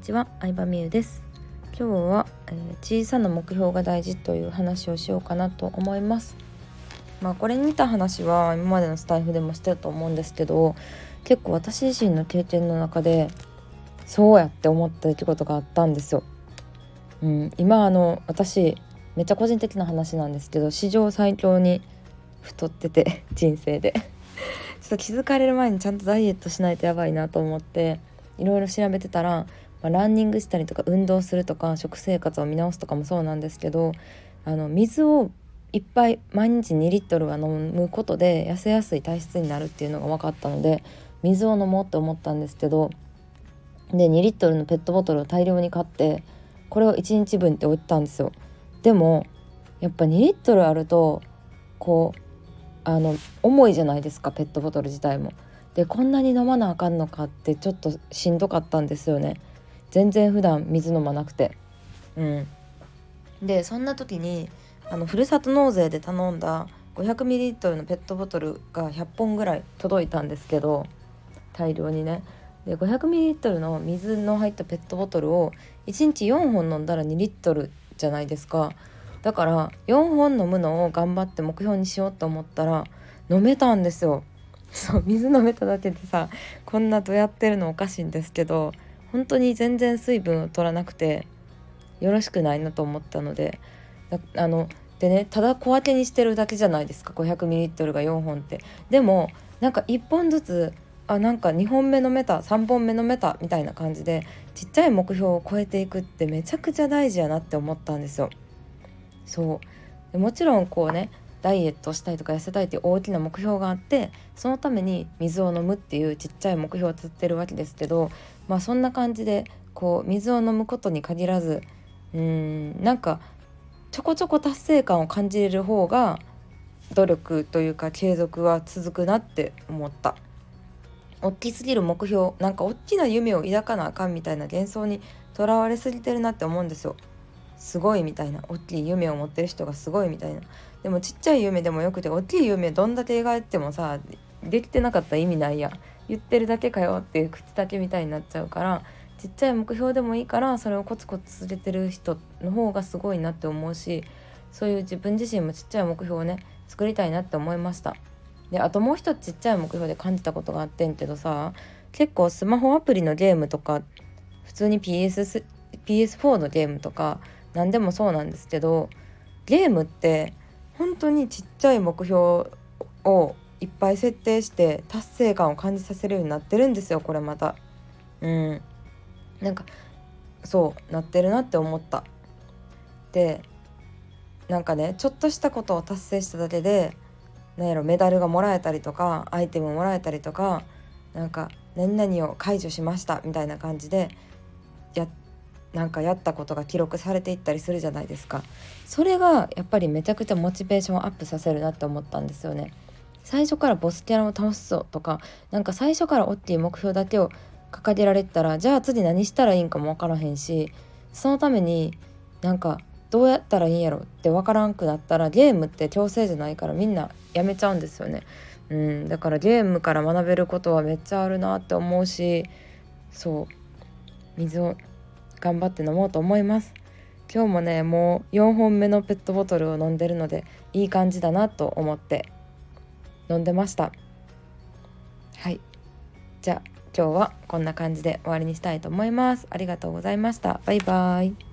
ちは、相葉美優です。今日は、えー、小さな目標が大事という話をしようかなと思います。まあこれに似た話は今までのスタイフでもしてると思うんですけど結構私自身の経験の中でそうやって思った出来事があったんですよ、うん、今あの私めっちゃ個人的な話なんですけど史上最強に太ってて人生で。ちょっと気づかれる前にちゃんとダイエットしないとやばいなと思っていろいろ調べてたら、まあ、ランニングしたりとか運動するとか食生活を見直すとかもそうなんですけどあの水をいっぱい毎日2リットルは飲むことで痩せやすい体質になるっていうのが分かったので水を飲もうって思ったんですけどで2リットルのペットボトルを大量に買ってこれを1日分って置いたんですよ。でもやっぱ2リットルあるとこうあの重いじゃないですかペットボトル自体も。でこんなに飲まなあかんのかってちょっとしんどかったんですよね全然普段水飲まなくて。うん。でそんな時にあのふるさと納税で頼んだ 500ml のペットボトルが100本ぐらい届いたんですけど大量にね。で 500ml の水の入ったペットボトルを1日4本飲んだら2リットルじゃないですか。だから4本飲むのを頑張って目標にしようと思ったら飲めたんですよ。そう水飲めただけでさこんなどやってるのおかしいんですけど本当に全然水分を取らなくてよろしくないなと思ったのであのでねただ小分けにしてるだけじゃないですか。500ml が4本って。でもなんか1本ずつあなんか2本目飲めた3本目飲めたみたいな感じでちっちゃい目標を超えていくってめちゃくちゃ大事やなって思ったんですよ。そう。もちろんこうねダイエットしたいとか痩せたいっていう大きな目標があってそのために水を飲むっていうちっちゃい目標を立ってるわけですけどまあそんな感じでこう水を飲むことに限らずうんなんかちょこちょこ達成感を感じれる方が努力というか継続は続くなって思った。大きすぎる目標なんか大きな夢を抱かなあかんみたいな幻想にとらわれすぎてるなって思うんですよ。すごいみたいな大きい夢を持ってる人がすごいみたいな。でもちっちゃい夢でもよくて大きい夢どんだけ描いてもさできてなかったら意味ないや言ってるだけかよっていう口だけみたいになっちゃうからちっちゃい目標でもいいからそれをコツコツ続けてる人の方がすごいなって思うしそういう自分自身もちっちゃい目標をね作りたいなって思いました。であともう一つちっちゃい目標で感じたことがあってんけどさ結構スマホアプリのゲームとか普通に PS PS4 のゲームとか何でもそうなんですけどゲームって本当にちっちゃい目標をいっぱい設定して達成感を感じさせるようになってるんですよこれまた。うんなんかそうなってるなって思った。でなんかねちょっとしたことを達成しただけでなんやろメダルがもらえたりとかアイテムもらえたりとかなんか何々を解除しましたみたいな感じでやっなんかやったことが記録されていったりするじゃないですかそれがやっぱりめちゃくちゃモチベーションアップさせるなって思ったんですよね最初からボスキャラを倒すぞとかなんか最初から大きい目標だけを掲げられたらじゃあ次何したらいいんかも分からへんしそのためになんかどうやったらいいんやろって分からんくなったらゲームって強制じゃないからみんなやめちゃうんですよね。うん、だからゲームから学べることはめっちゃあるなって思うしそう水を頑張って飲もうと思います。今日もねもう4本目のペットボトルを飲んでるのでいい感じだなと思って飲んでました。はい。じゃあ今日はこんな感じで終わりにしたいと思います。ありがとうございました。バイバーイ。